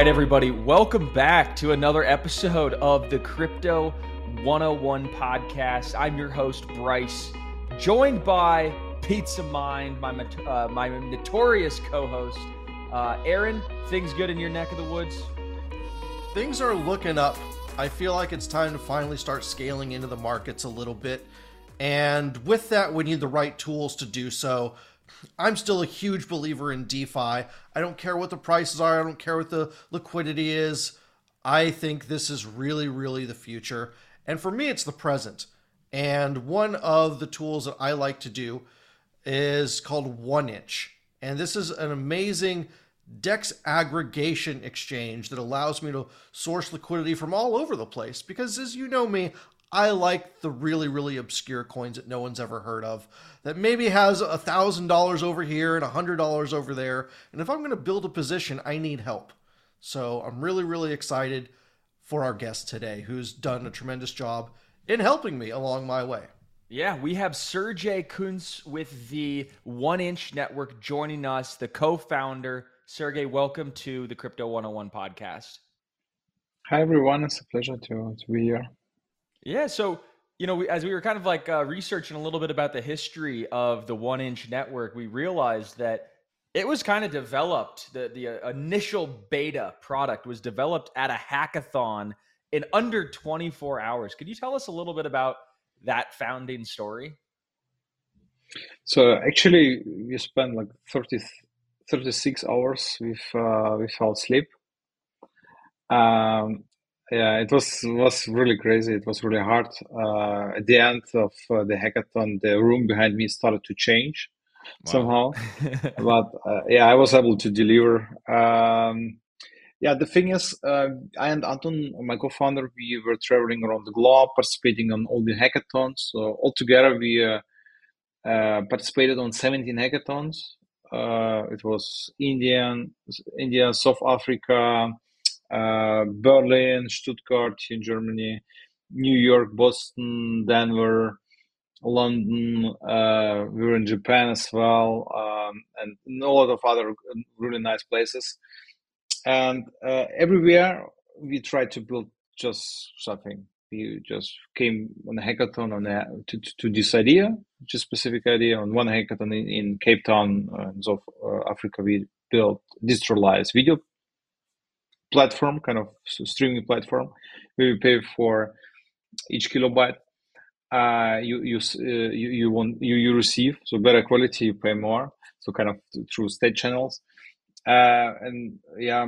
right, everybody, welcome back to another episode of the Crypto 101 podcast. I'm your host, Bryce, joined by Pizza Mind, my, uh, my notorious co host, uh, Aaron. Things good in your neck of the woods? Things are looking up. I feel like it's time to finally start scaling into the markets a little bit. And with that, we need the right tools to do so. I'm still a huge believer in DeFi. I don't care what the prices are, I don't care what the liquidity is. I think this is really, really the future. And for me, it's the present. And one of the tools that I like to do is called 1inch. And this is an amazing DEX aggregation exchange that allows me to source liquidity from all over the place. Because as you know me, I like the really, really obscure coins that no one's ever heard of, that maybe has a thousand dollars over here and a hundred dollars over there. And if I'm going to build a position, I need help. So I'm really, really excited for our guest today, who's done a tremendous job in helping me along my way. Yeah, we have Sergey Kunz with the 1inch Network joining us, the co founder. Sergey, welcome to the Crypto 101 podcast. Hi, everyone. It's a pleasure to, to be here. Yeah. So, you know, we, as we were kind of like uh, researching a little bit about the history of the 1inch network, we realized that it was kind of developed. The the uh, initial beta product was developed at a hackathon in under 24 hours. Could you tell us a little bit about that founding story? So actually, we spent like 30, 36 hours with uh, without sleep. Um, yeah, it was was really crazy. It was really hard. Uh, at the end of uh, the hackathon, the room behind me started to change wow. somehow, but uh, yeah, I was able to deliver. Um, yeah, the thing is, uh, I and Anton, my co-founder, we were traveling around the globe, participating on all the hackathons. So altogether, we uh, uh, participated on 17 hackathons. it was Indian, India, South Africa, Berlin, Stuttgart in Germany, New York, Boston, Denver, London. Uh, we were in Japan as well, um, and a lot of other really nice places. And uh, everywhere we tried to build just something. We just came on a hackathon on a, to, to this idea, just specific idea. On one hackathon in, in Cape Town, uh, South uh, Africa, we built decentralized video platform, kind of streaming platform, where you pay for each kilobyte uh, you you, uh, you you want you, you receive. So better quality, you pay more. So kind of through state channels. Uh, and yeah,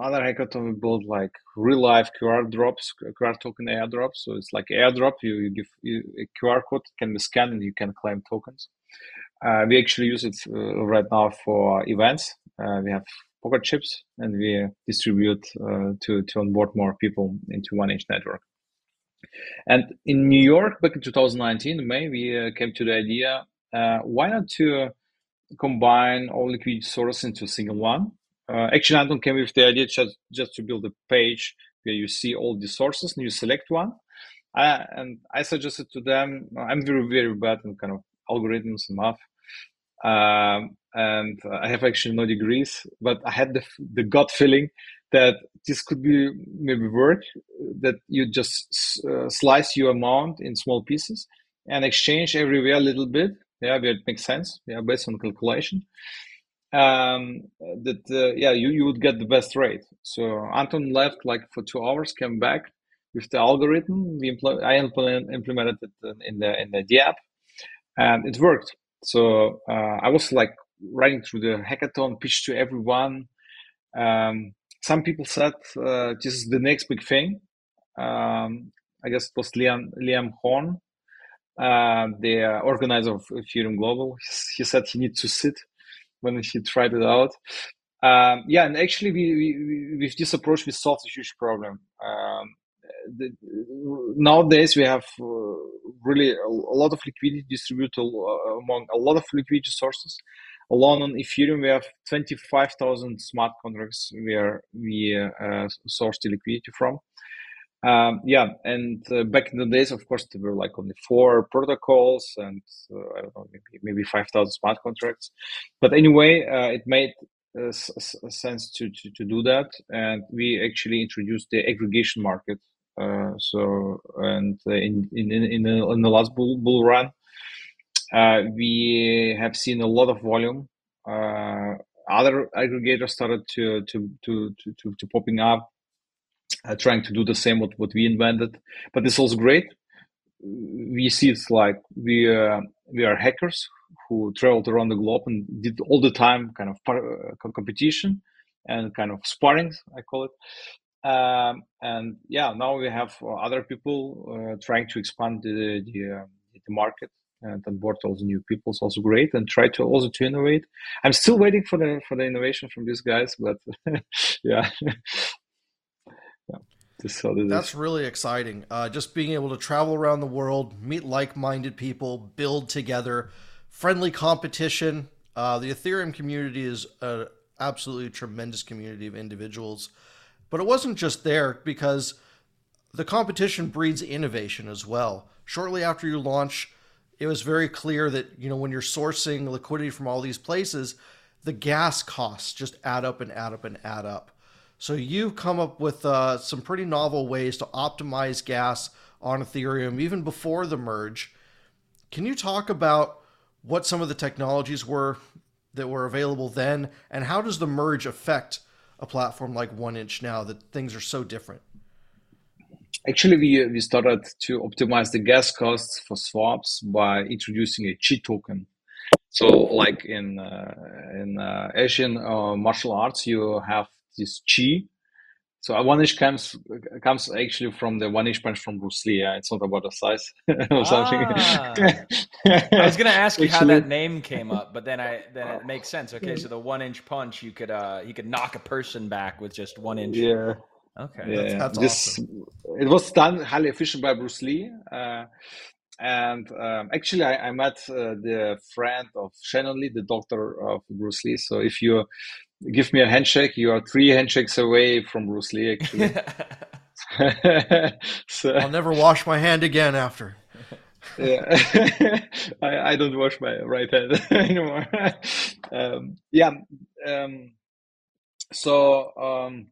other hackathon we like real life QR drops, QR token airdrops. So it's like airdrop. You, you give you, a QR code can be scanned and you can claim tokens. Uh, we actually use it uh, right now for events. Uh, we have pocket chips and we distribute uh, to, to onboard more people into 1inch network. And in New York, back in 2019, May, we uh, came to the idea, uh, why not to combine all liquidity sources into a single one? Actually, Anton came with the idea just, just to build a page where you see all the sources and you select one. Uh, and I suggested to them, I'm very, very bad in kind of algorithms and math. Um, and I have actually no degrees, but I had the, the gut feeling that this could be maybe work that you just uh, slice your amount in small pieces and exchange everywhere a little bit. Yeah, where it makes sense. Yeah, based on calculation. Um, that uh, yeah, you, you would get the best rate. So Anton left like for two hours, came back with the algorithm. We impl- I implement, implemented it in the in the app, and it worked. So uh, I was like running through the hackathon, pitch to everyone. Um, some people said uh, this is the next big thing. Um, I guess it was Liam Liam Horne, uh, the organizer of Ethereum Global. He said he needs to sit when he tried it out. Um, yeah, and actually, we, we, with this approach, we solved a huge problem. Um, the, nowadays, we have uh, really a, a, lot of liquidity distributed uh, among a lot of liquidity sources alone on Ethereum, we have 25,000 smart contracts where we uh, source the liquidity from. Um, yeah, and uh, back in the days, of course, there were like only four protocols and uh, I don't know, maybe maybe five thousand smart contracts. But anyway, uh, it made uh, sense to, to, to do that, and we actually introduced the aggregation market. Uh, so, and in in in the, in the last bull, bull run, we have seen a lot of volume. Uh, other aggregators started to to to to, to, to popping up, uh, trying to do the same what what we invented. But it's also great. We see it's like we we are hackers who traveled around the globe and did all the time kind of uh, competition and kind of sparring, I call it. Um, and yeah, now we have other people uh, trying to expand the the, uh, the market and onboard all the new people is also great and try to also to innovate. I'm still waiting for the for the innovation from these guys, but yeah. That's really exciting. Uh, just being able to travel around the world, meet like-minded people, build together friendly competition. Uh, the Ethereum community is an absolutely tremendous community of individuals, but it wasn't just there because the competition breeds innovation as well. Shortly after you launch, it was very clear that you know when you're sourcing liquidity from all these places, the gas costs just add up and add up and add up. So you've come up with uh, some pretty novel ways to optimize gas on Ethereum even before the merge. Can you talk about what some of the technologies were that were available then, and how does the merge affect a platform like One Inch now that things are so different? Actually, we, we started to optimize the gas costs for swaps by introducing a chi token. So, like in uh, in uh, Asian uh, martial arts, you have this chi, so a one inch comes comes actually from the one inch punch from Bruce Lee. Yeah? It's not about the size or something. Ah. I was gonna ask you how that name came up, but then I then it makes sense. Okay, so the one inch punch, you could uh you could knock a person back with just one inch. Yeah. Okay. Yeah. That's, that's this awesome. it was done highly efficient by Bruce Lee. Uh, and um, actually, I, I met uh, the friend of Shannon Lee, the doctor of Bruce Lee. So if you give me a handshake, you are three handshakes away from Bruce Lee, actually. so, I'll never wash my hand again after. yeah, I, I don't wash my right hand anymore. um, yeah, um, so um,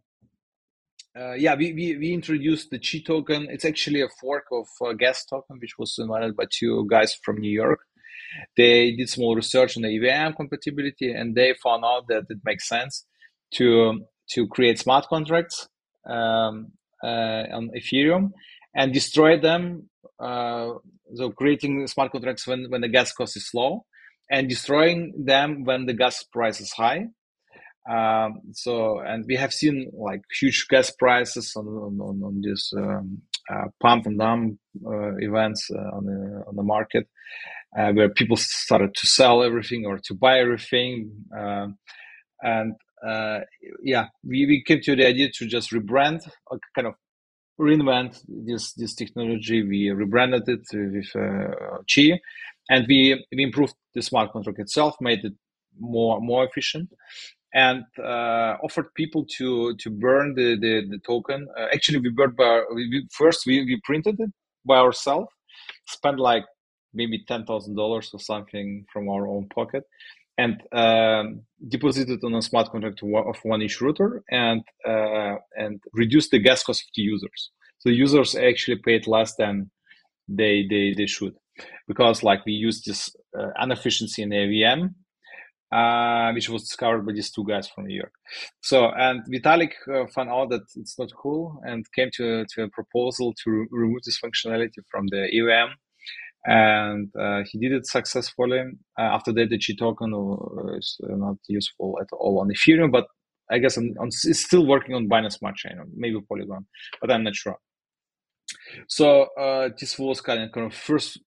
uh, yeah, we, we, we introduced the Chi token. It's actually a fork of uh, Gas token, which was invented by two guys from New York. They did small research on the EVM compatibility, and they found out that it makes sense to to create smart contracts um, uh, on Ethereum and destroy them. Uh, so creating smart contracts when, when the gas cost is low, and destroying them when the gas price is high. Um, so, and we have seen like huge gas prices on on, on this um, uh, pump and dump uh, events uh, on the on the market, uh, where people started to sell everything or to buy everything. Uh, and uh, yeah, we, we came to the idea to just rebrand, kind of reinvent this this technology. We rebranded it with uh, Chi, and we we improved the smart contract itself, made it more more efficient, and uh, offered people to to burn the the, the token. Uh, actually, we burned by we, first we, we printed it by ourselves, spent like maybe ten thousand dollars or something from our own pocket, and um, deposited on a smart contract of one inch router and uh, and reduce the gas cost of the users. So users actually paid less than they they, they should because like we use this uh, inefficiency in EVM uh, which was discovered by these two guys from New York. So, and Vitalik uh, found out that it's not cool and came to, to a proposal to re- remove this functionality from the EVM and uh, he did it successfully. Uh, after that, the Chi token is not useful at all on Ethereum, but I guess on, it's still working on Binance Smart Chain, maybe Polygon, but I'm not sure. So uh, this was kind of, kind of first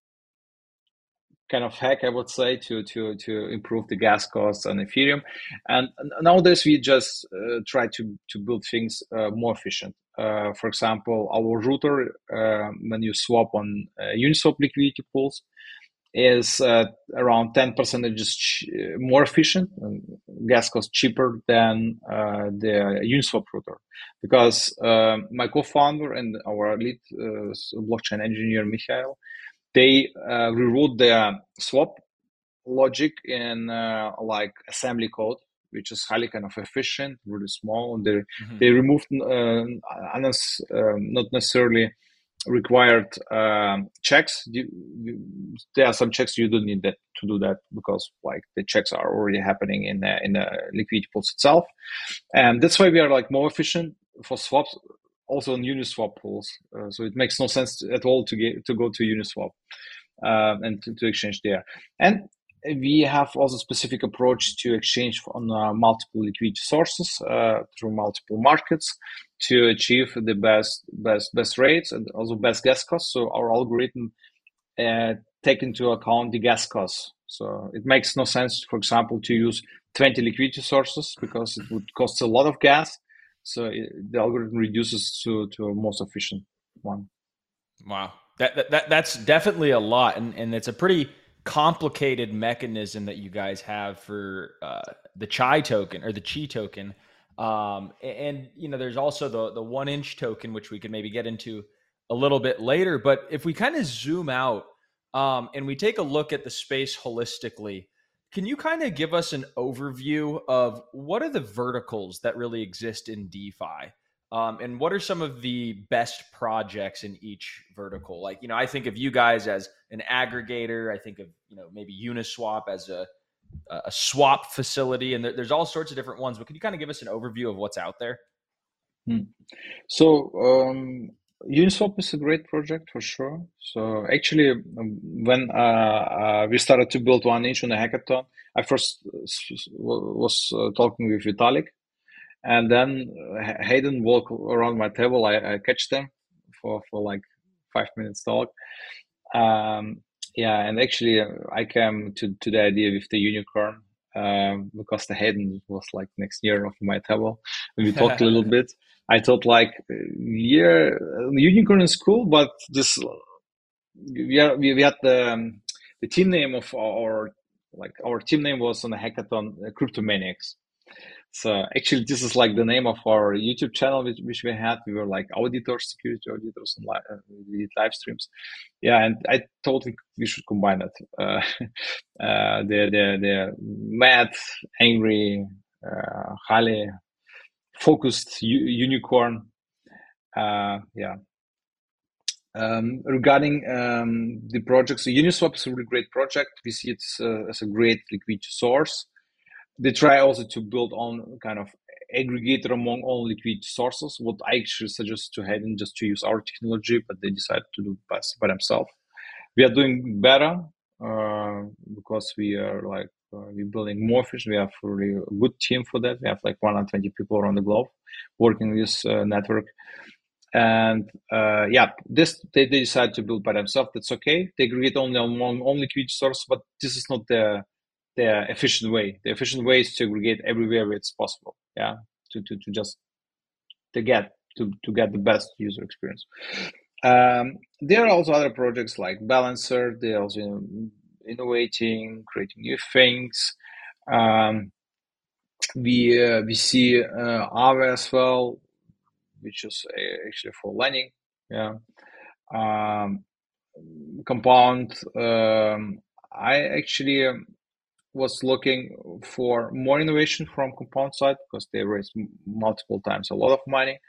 kind of hack, I would say, to to to improve the gas costs on Ethereum. And nowadays, we just uh, try to to build things uh, more efficient. Uh, for example, our router, uh, when you swap on uh, Uniswap liquidity pools, is uh, around 10 percentages ch- more efficient and gas cost cheaper than the Uniswap router. Because my co-founder and our lead blockchain engineer, Michael, they rewrote the swap logic in like assembly code which is highly kind of efficient, really small. And they mm-hmm. they removed uh, uh, not necessarily required um, checks. You, you, there are some checks you don't need that to do that because like the checks are already happening in the, in the liquidity pools itself, and that's why we are like more efficient for swaps. Also on Uniswap pools, uh, so it makes no sense to, at all to get to go to Uniswap um, and to, to, exchange there. And we have also specific approach to exchange on uh, multiple liquidity sources uh, through multiple markets to achieve the best best best rates and also best gas costs. So our algorithm uh, take into account the gas costs. So it makes no sense, for example, to use 20 liquidity sources because it would cost a lot of gas. So it, the algorithm reduces to to a most efficient one. Wow, that, that that's definitely a lot, and and it's a pretty complicated mechanism that you guys have for uh, the chai token or the chi token um, and you know there's also the the one inch token which we could maybe get into a little bit later but if we kind of zoom out um, and we take a look at the space holistically can you kind of give us an overview of what are the verticals that really exist in defi um, and what are some of the best projects in each vertical? Like, you know, I think of you guys as an aggregator. I think of, you know, maybe Uniswap as a, a swap facility. And there's all sorts of different ones. But can you kind of give us an overview of what's out there? Hmm. So, um, Uniswap is a great project for sure. So, actually, um, when uh, uh, we started to build one inch on the hackathon, I first was uh, talking with Vitalik and then uh, Hayden walk around my table. I, I catch them for for like five minutes talk. Um, yeah, and actually uh, I came to to the idea with the unicorn um, because the Hayden was like next year of my table, and we talked a little bit. I thought like, yeah, unicorn is cool, but this we we, we had the um, the team name of our like our team name was on the hackathon uh, Crypto Maniacs so actually, this is like the name of our YouTube channel, which, which we had. We were like auditors, security auditors, and li- uh, we did live streams. Yeah, and I thought we should combine that. Uh, uh, the the the mad, angry, uh, highly focused unicorn. Uh, yeah. Um, regarding um, the project, so Uniswap is a really great project. We see it uh, as a great liquidity source they try also to build on kind of aggregator among all liquid sources. What I actually suggest to Hayden just to use our technology, but they decided to do best by themselves. We are doing better uh, because we are like we're building more fish. We have a really good team for that. We have like 120 people around the globe working this uh, network. And uh, yeah, this they, they decide to build by themselves. That's okay. They aggregate only among only liquid source, but this is not the the efficient way. The efficient way is to aggregate everywhere where it's possible. Yeah, to to, to just to get to to get the best user experience. Um, there are also other projects like Balancer. They're also innovating, creating new things. Um, we uh, we see uh, Aave as well, which is uh, actually for lending. Yeah. Um, compound. Um, I actually um, was looking for more innovation from compound side because they raised multiple times a lot of money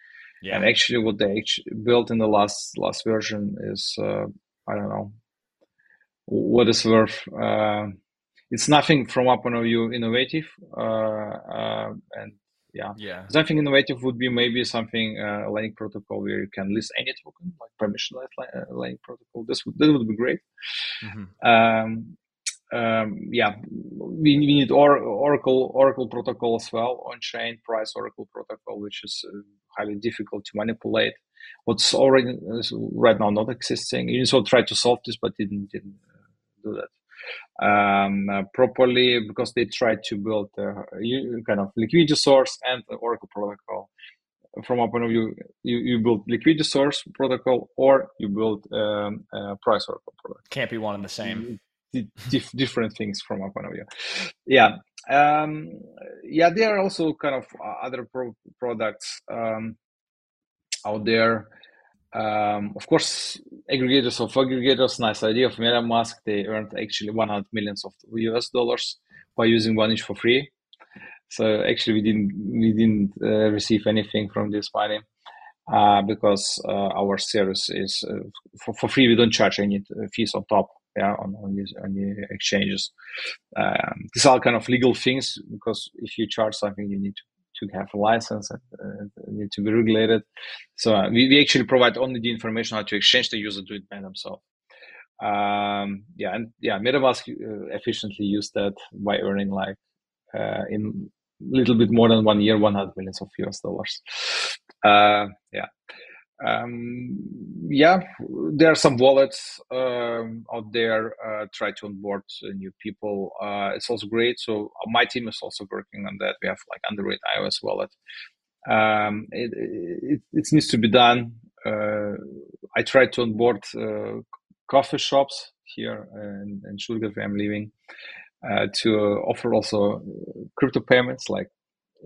yeah. and actually what they built in the last last version is uh, i don't know what is worth uh, it's nothing from our point of view innovative uh, uh and yeah yeah something innovative would be maybe something uh, lending protocol where you can list any token like permissionless uh, lending protocol this would that would be great mm-hmm. um, um, yeah, we, we need or, Oracle Oracle protocol as well on chain price Oracle protocol, which is uh, highly difficult to manipulate. What's already uh, right now not existing. You Uniswap tried to solve this, but didn't didn't uh, do that um, uh, properly because they tried to build a kind of liquidity source and the Oracle protocol. From our point of view, you, you build liquidity source protocol or you build um, price Oracle protocol. Can't be one and the same dif- different things from our point of view. Yeah, um, yeah, there are also kind of uh, other pro- products um, out there. Um, of course, aggregators of aggregators, nice idea of MetaMask. They earned actually 100 millions of US dollars by using one inch for free. So actually, we didn't we didn't uh, receive anything from this money uh, because uh, our service is uh, for, for free. We don't charge any uh, fees on top. Yeah, on on, these, on the exchanges. Um, these are kind of legal things because if you charge something, you need to, to have a license and need to be regulated. So we, we actually provide only the information how to exchange. The user do it by themselves. Um, yeah, and yeah, MetaMask efficiently used that by earning like uh, in little bit more than one year, 100 millions of US dollars. Uh, yeah. Um, yeah, there are some wallets um, out there. Uh, try to onboard uh, new people. Uh, it's also great. So uh, my team is also working on that. We have like Android, iOS wallet. Um, it, it, it, needs to be done. Uh, I tried to onboard uh, coffee shops here in, in Stuttgart, where I'm living to offer also crypto payments. Like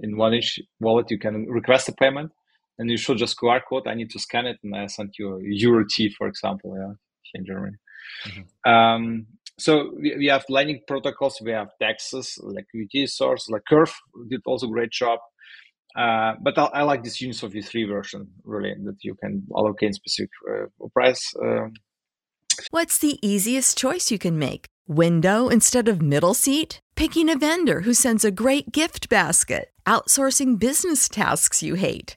in one inch wallet, you can request a payment, and you show just QR code. I need to scan it, and I send you a euro T, for example, yeah, in Germany. Mm-hmm. Um, so we, we have Lightning protocols. We have DEXs like UT source, like Curve did also great job. Uh, but I, I, like this Uniswap v3 version really that you can allocate specific uh, price. Uh, What's the easiest choice you can make? Window instead of middle seat? Picking a vendor who sends a great gift basket? Outsourcing business tasks you hate?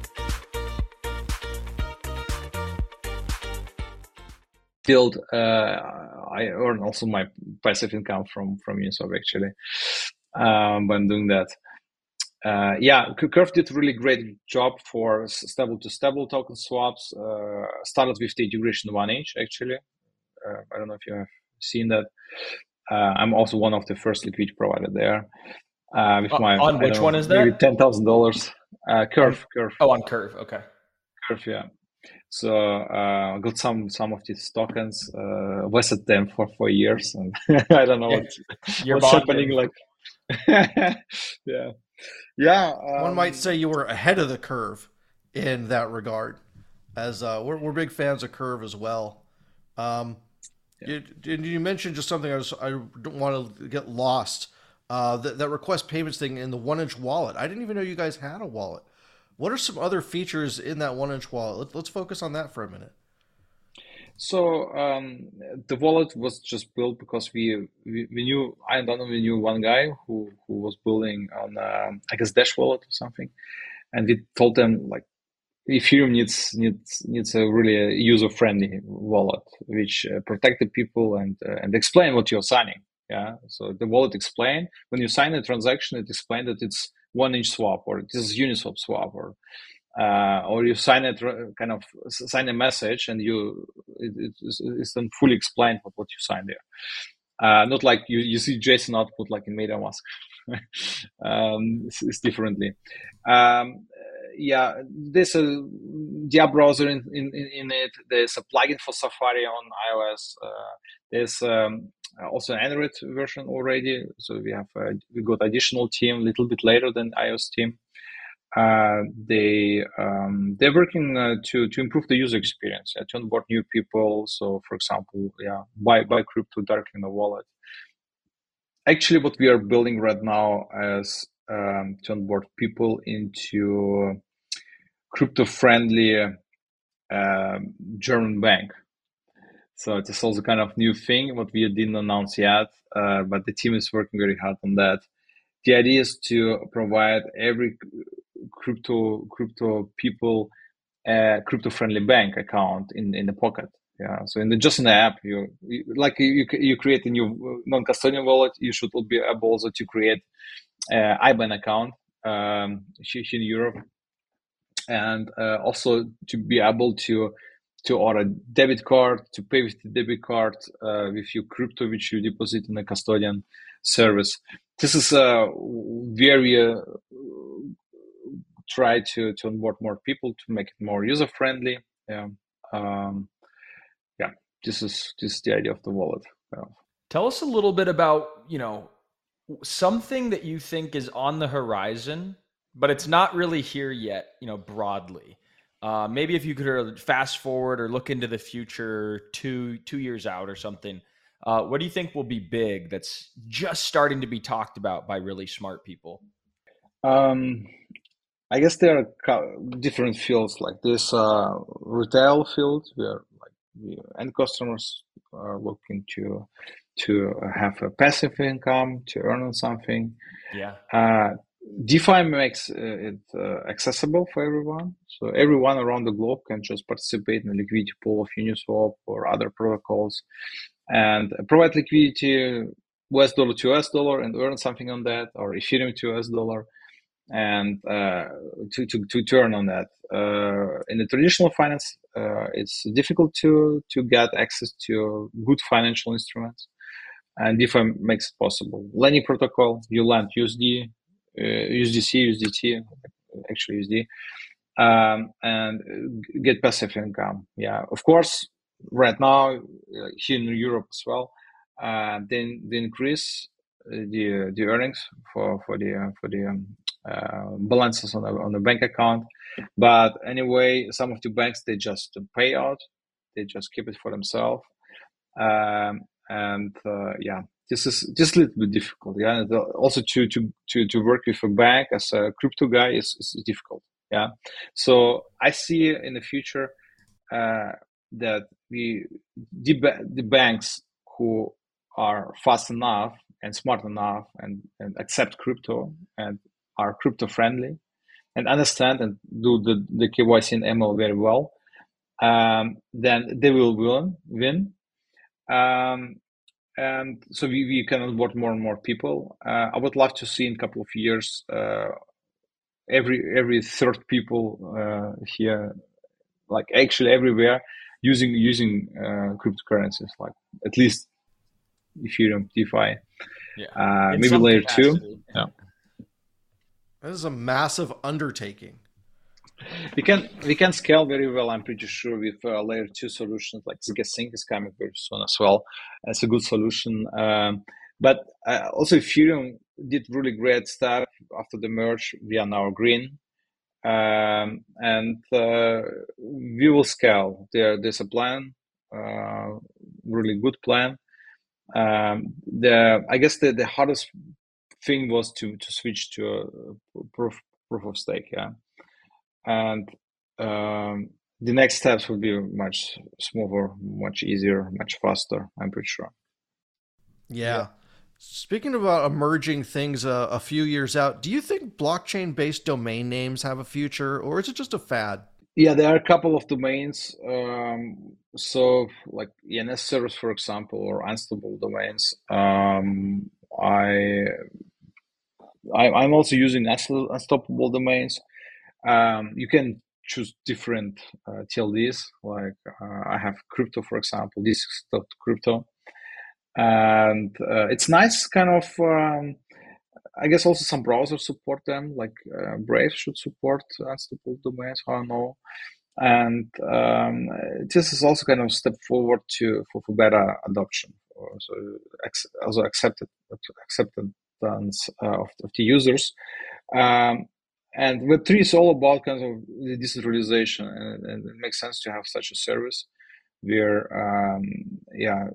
Build uh, i earn also my passive income from from uniswap actually. Um, when doing that. Uh, yeah curve did really great job for stable to stable token swaps. Uh, started with the integration one inch actually. Uh, i don't know if you have seen that. Uh, i'm also one of the first liquidity provider there. Uh, with my on which know, one is that? ten thousand dollars. Curve curve. oh on curve okay. Curve yeah so uh, got some some of these tokens, uh, vested them for four years, and I don't know what, what's happening. Like, yeah, yeah. Um, One might um, say you were ahead of the curve in that regard, as uh, we're we're big fans of Curve as well. Um, yeah. you, you mentioned just something I was I don't want to get lost. Uh, that, that request payments thing in the one inch wallet. I didn't even know you guys had a wallet. What are some other features in that one inch wallet? Let's focus on that for a minute. So um, the wallet was just built because we, we, we knew I don't know we knew one guy who who was building on um, I guess Dash wallet or something, and we told them like Ethereum needs needs needs a really user friendly wallet which uh, protect the people and uh, and explain what you're signing. Yeah, so the wallet explain when you sign a transaction, it explains that it's one inch swap or this is Uniswap swap or uh, or you sign it kind of sign a message and you it, it's, it's then fully explained what, what you sign there. Uh, not like you, you see JSON output like in MetaMask. um, it's, it's differently. Um, yeah, there's a dApp browser in, in, in it. There's a plugin for Safari on iOS. Uh, there's um, also an Android version already. So we have uh, we got additional team a little bit later than iOS team. Uh, they um, they're working uh, to to improve the user experience, uh, to onboard new people. So, for example, yeah, buy buy crypto directly in the wallet. Actually, what we are building right now is um, to onboard people into crypto friendly uh, German bank. So it is also kind of new thing what we didn't announce yet, uh, but the team is working very hard on that. The idea is to provide every crypto crypto people a crypto friendly bank account in, in the pocket. Yeah. So in the just in the app, you, you like you you create a new non custodial wallet. You should be able also to create uh, IBAN account um, in Europe, and uh, also to be able to to order debit card to pay with the debit card uh, with your crypto which you deposit in a custodian service. This is a very uh, try to to onboard more people to make it more user friendly. Yeah, um, yeah. This is this is the idea of the wallet. Yeah. Tell us a little bit about you know something that you think is on the horizon, but it's not really here yet. You know, broadly. Uh, maybe if you could fast forward or look into the future two two years out or something. Uh, what do you think will be big that's just starting to be talked about by really smart people? Um, I guess there are different fields like this uh, retail field where like end customers are looking to to have a passive income to earn on something. Yeah. Uh, DeFi makes uh, it uh, accessible for everyone, so everyone around the globe can just participate in the liquidity pool of Uniswap or other protocols, and provide liquidity US dollar to US dollar and earn something on that, or Ethereum to US dollar and uh, to, to, to turn on that. Uh, in the traditional finance, uh, it's difficult to, to get access to good financial instruments, and DeFi makes it possible. Lending protocol, you lend USD, USDC, USDT, actually USD, um, and get passive income. Yeah, of course, right now here in Europe as well, uh, then the increase the the earnings for for the for the um, uh, balances on the, on the bank account. But anyway, some of the banks they just pay out, they just keep it for themselves. Um, and uh, yeah, this is just a little bit difficult. Yeah, also to to to to work with a bank as a crypto guy is, is difficult. Yeah, so I see in the future uh, that we the, the banks who are fast enough and smart enough and, and accept crypto and are crypto friendly and understand and do the, the KYC and ML very well, um, then they will win. win. Um, and so we, we can onboard more and more people. Uh, I would love to see in a couple of years uh, every every third people uh, here, like actually everywhere, using using uh, cryptocurrencies, like at least Ethereum, DeFi, yeah. Uh, maybe layer capacity. two. Yeah. This is a massive undertaking. We can we can scale very well. I'm pretty sure with uh, layer two solutions like zkSync is coming very soon as well. It's a good solution. Um, but uh, also Ethereum did really great stuff after the merge. We are now green, um, and uh, we will scale. There, there's a plan, uh, really good plan. Um, the I guess the, the hardest thing was to to switch to proof proof of stake. Yeah, and um, the next steps will be much smoother, much easier, much faster. I'm pretty sure. Yeah. yeah. Speaking about emerging things uh, a few years out, do you think blockchain based domain names have a future or is it just a fad? Yeah, there are a couple of domains. Um, so, like ENS servers, for example, or unstoppable domains. Um, I I, am also using unstoppable domains. Um, you can choose different uh, TLDs. Like uh, I have crypto, for example, this crypto, and uh, it's nice, kind of um, I guess also some browsers support them, like uh, Brave should support unstoppable domains. I know. And um, this is also kind of step forward to for, for better adoption, so also accepted acceptance uh, of, of the users. Um, and Web3 is all about kind of decentralization, and, and, it makes sense to have such a service where, um, yeah,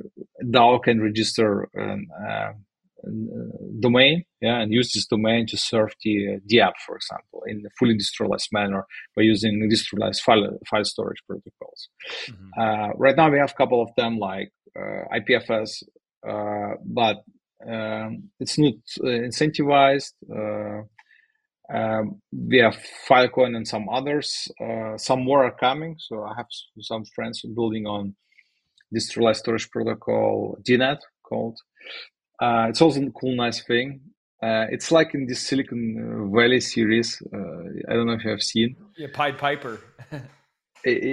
DAO can register an, uh, domain, yeah, and use this domain to serve the the app, for example, in a fully decentralized manner by using decentralized file file storage protocols. Mm-hmm. Uh, right now, we have a couple of them like uh, IPFS, uh, but um, it's not uh, incentivized. Uh, we have Filecoin and some others. Uh, some more are coming. So I have some friends building on decentralized storage protocol DNet called. Uh, it's also a cool, nice thing. Uh, it's like in this Silicon Valley series. Uh, I don't know if you have seen. Yeah, Pied Piper.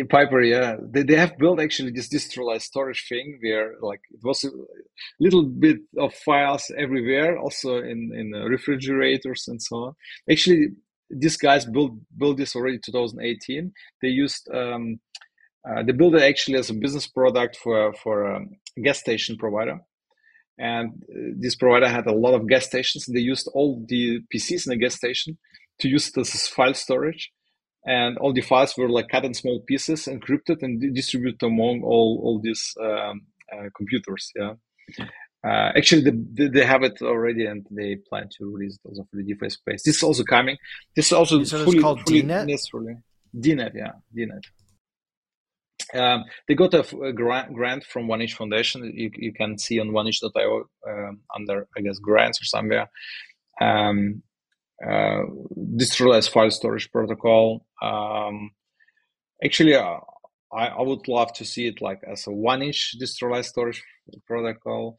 Piper, yeah, they, they have built actually this decentralized storage thing where like it was a little bit of files everywhere, also in in refrigerators and so on. Actually, these guys built built this already 2018. They used um, uh, they built it actually as a business product for for a gas station provider, and uh, this provider had a lot of gas stations. They used all the PCs in the gas station to use it as file storage and all the files were like cut in small pieces, encrypted, and distributed among all all these um, uh, computers. Yeah. Uh, actually, they, they have it already, and they plan to release it also for the DeFi space. This is also coming. This is also so fully, called fully DNet. Necessarily. DNet, yeah, DNet. Um, they got a, a grant, grant from One Inch Foundation. You, you can see on oneinch.io um, under, I guess, grants or somewhere. Um, uh, decentralized file storage protocol. Um, actually, uh, I, I, would love to see it like as a one-inch decentralized storage protocol.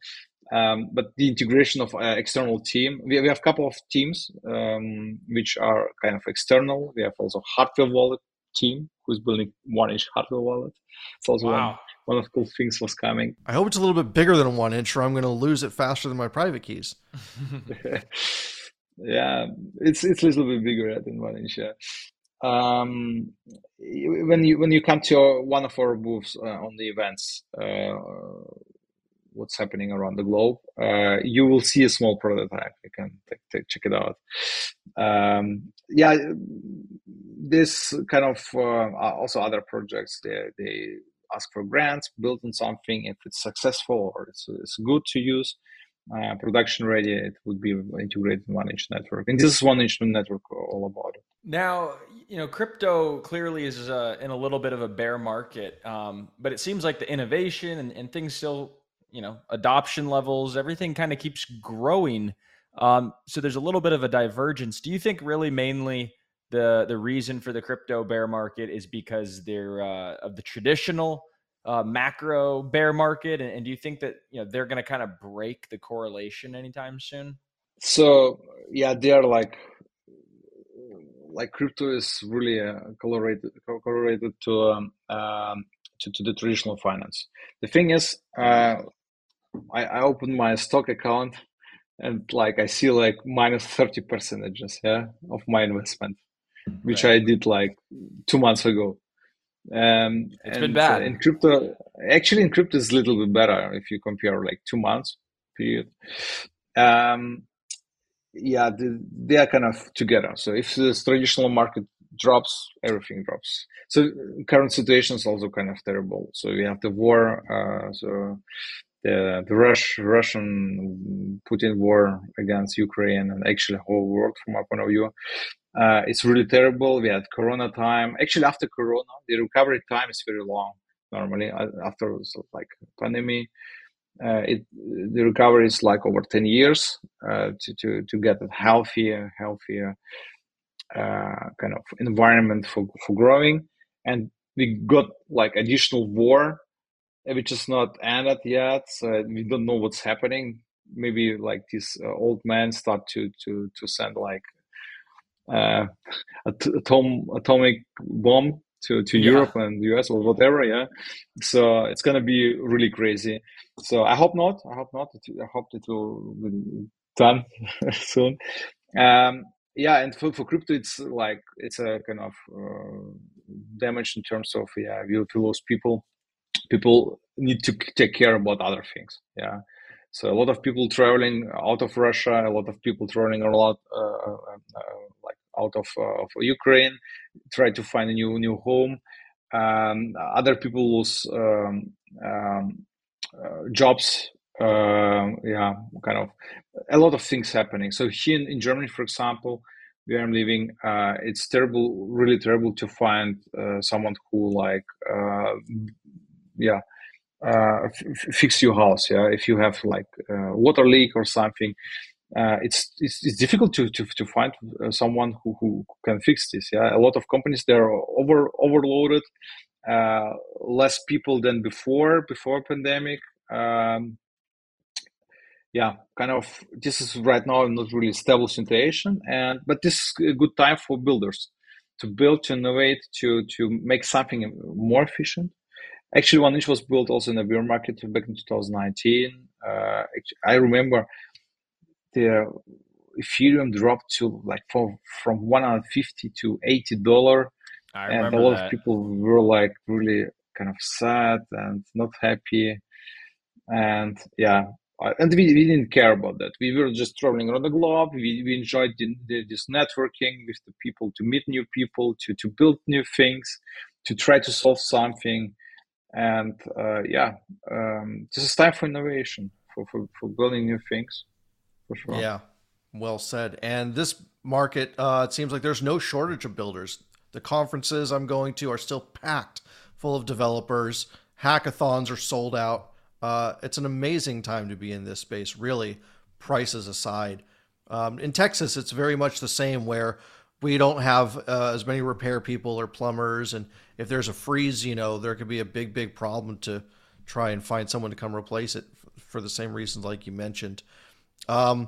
Um, but the integration of uh, external team, we, we have a couple of teams um, which are kind of external. We have also hardware wallet team who's building one-inch hardware wallet. It's also wow. one, one of the cool things was coming. I hope it's a little bit bigger than one inch, or I'm going to lose it faster than my private keys. yeah, it's it's a little bit bigger than. Yeah. Um, when you when you come to one of our booths uh, on the events, uh, what's happening around the globe, uh, you will see a small prototype. You can check it out. Um, yeah, this kind of uh, also other projects they they ask for grants, build on something if it's successful or it's, it's good to use uh, production ready, it would be integrated in one inch network. And this is one inch network all about it. Now, you know, crypto clearly is uh, in a little bit of a bear market, um, but it seems like the innovation and, and, things still, you know, adoption levels, everything kind of keeps growing. Um, so there's a little bit of a divergence. Do you think really mainly the the reason for the crypto bear market is because they're uh, of the traditional uh, macro bear market, and, and, do you think that you know they're going to kind of break the correlation anytime soon? So yeah, they are like like crypto is really uh, correlated correlated to, um, um, to to the traditional finance. The thing is, uh, I, I opened my stock account and like I see like minus thirty percentages yeah of my investment, which right. I did like two months ago. Um, it's been bad. in crypto, actually, in crypto is a little bit better if you compare like two months period. Um, yeah, they, they are kind of together. So if the traditional market drops, everything drops. So current situation is also kind of terrible. So we have the war. Uh, so the the Rush, Russian Putin war against Ukraine and actually whole world from my point of view. Uh, it's really terrible. We had Corona time. Actually, after Corona, the recovery time is very long. Normally, uh, after like pandemic, uh, it the recovery is like over ten years uh, to to to get a healthier, healthier uh, kind of environment for for growing. And we got like additional war, which is not ended yet. So we don't know what's happening. Maybe like these uh, old men start to to to send like uh, atom atomic bomb to, to yeah. Europe and the US or whatever. Yeah. So it's going to be really crazy. So I hope not. I hope not. I hope it will be done soon. Um, yeah. And for, for crypto, it's like, it's a kind of uh, damage in terms of, yeah, we, we lose people. People need to take care about other things. Yeah. So a lot of people traveling out of Russia, a lot of people traveling a lot uh, uh, uh like out of, uh, of Ukraine, try to find a new new home. Um, other people lose um, um, uh, jobs. Um, yeah, kind of a lot of things happening. So here in, in Germany, for example, where I'm living, uh, it's terrible, really terrible to find someone who like, yeah uh, f- fix your house. Yeah, if you have like uh, water leak or something, uh, it's, it's, it's difficult to to, to find uh, someone who, who can fix this. Yeah, a lot of companies they're over overloaded, uh, less people than before before pandemic. Um, yeah, kind of this is right now not really stable situation, and but this is a good time for builders to build, to innovate, to to make something more efficient Actually, 1inch was built also in the bear market back in 2019. Uh, I remember the Ethereum dropped to like for, from 150 to 80 dollar, and a lot that. of people were like really kind of sad and not happy. And yeah, and we, we didn't care about that. We were just traveling around the globe. We, we enjoyed the, the, this networking with the people, to meet new people, to to build new things, to try to solve something and uh, yeah um, this is time for innovation for, for, for building new things for sure. Yeah well said. And this market uh, it seems like there's no shortage of builders. The conferences i'm going to are still packed full of developers. Hackathons are sold out. Uh, it's an amazing time to be in this space really prices aside. Um, in texas it's very much the same where we don't have uh, as many repair people or plumbers and if there's a freeze you know there could be a big big problem to try and find someone to come replace it for the same reasons like you mentioned. Um,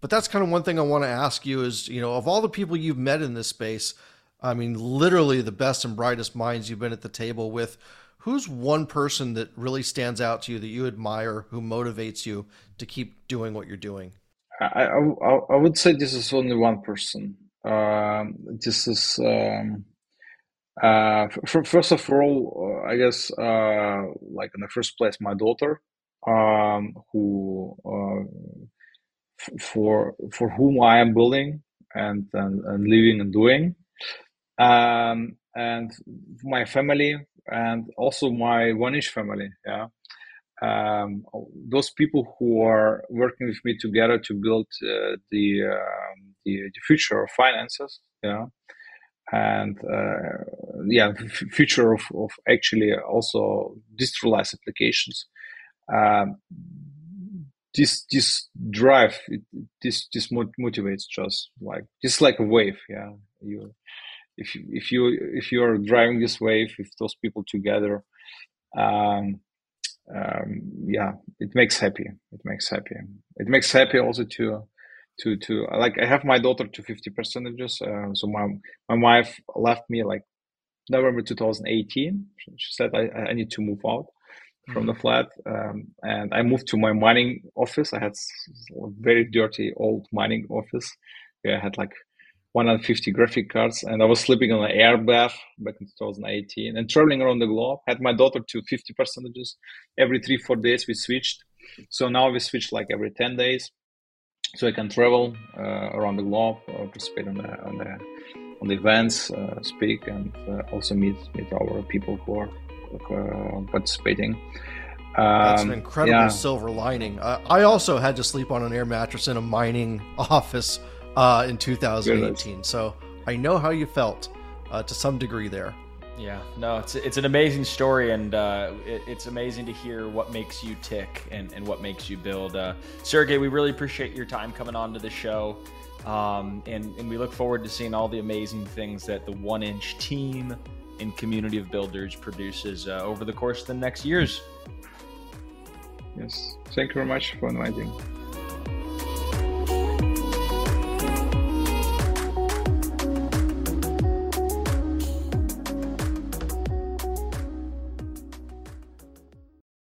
but that's kind of one thing i want to ask you is you know of all the people you've met in this space i mean literally the best and brightest minds you've been at the table with who's one person that really stands out to you that you admire who motivates you to keep doing what you're doing? I, I, I would say this is only one person this is um, uh, first of all, uh, I guess, uh, like in the first place, my daughter, um, who for for whom I am building and and, and living and doing, um, and my family, and also my 1inch family. Yeah, um, those people who are working with me together to build uh, the um, the, the future of finances. Yeah. And uh, yeah, f- future of, of actually also decentralized applications. Um, this this drive, it, this this motivates just like just like a wave. Yeah, you if you, if you if you are driving this wave with those people together, um, um, yeah, it makes happy. It makes happy. It makes happy also to to to like I have my daughter to fifty percentages. Uh, so my my wife left me like November 2018. She said I, I need to move out from mm-hmm. the flat, um, and I moved to my mining office. I had a very dirty old mining office. Where I had like 150 graphic cards, and I was sleeping on an air bath back in 2018, and traveling around the globe. Had my daughter to 50 percentages every three four days. We switched, so now we switch like every 10 days so I can travel uh, around the globe, uh, participate on the on the on the events, uh, speak, and uh, also meet meet our people who are uh, participating. Um, That's an um, incredible yeah. silver lining. I also had to sleep on an air mattress in a mining office uh, in 2018, so I know how you felt to some degree there. Yeah, no, it's it's an amazing story, and uh, it, it's amazing to hear what makes you tick and, and what makes you build. Uh, Sergey, we really appreciate your time coming on to the show, um, and and we look forward to seeing all the amazing things that the 1inch team and community of builders produces uh, over the course of the next years. Yes, thank you very much for inviting.